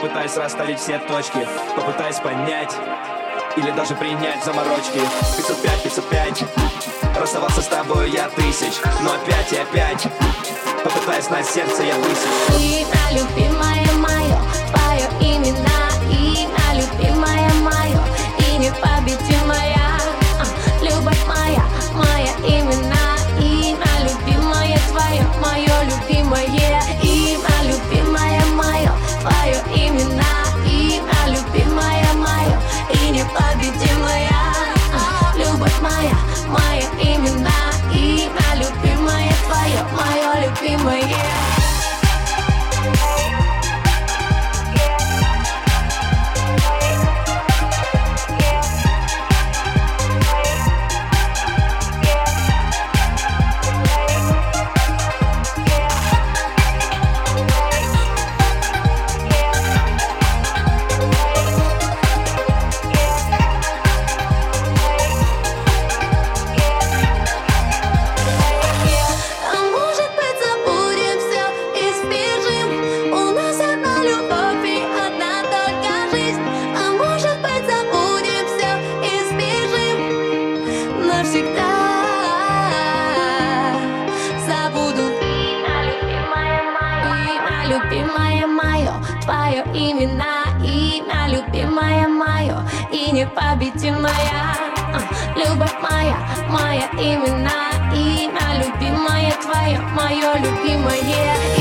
505 Попытаюсь расставить все точки Попытаюсь понять Или даже принять заморочки. 505, 505 Расставался с тобой я тысяч Но опять и опять Попытаюсь на сердце я высечь Имя любимое мое Твое имена Имя любимое мое И непобедимая Любовь моя, моя имена Имя любимое твое, мое любимое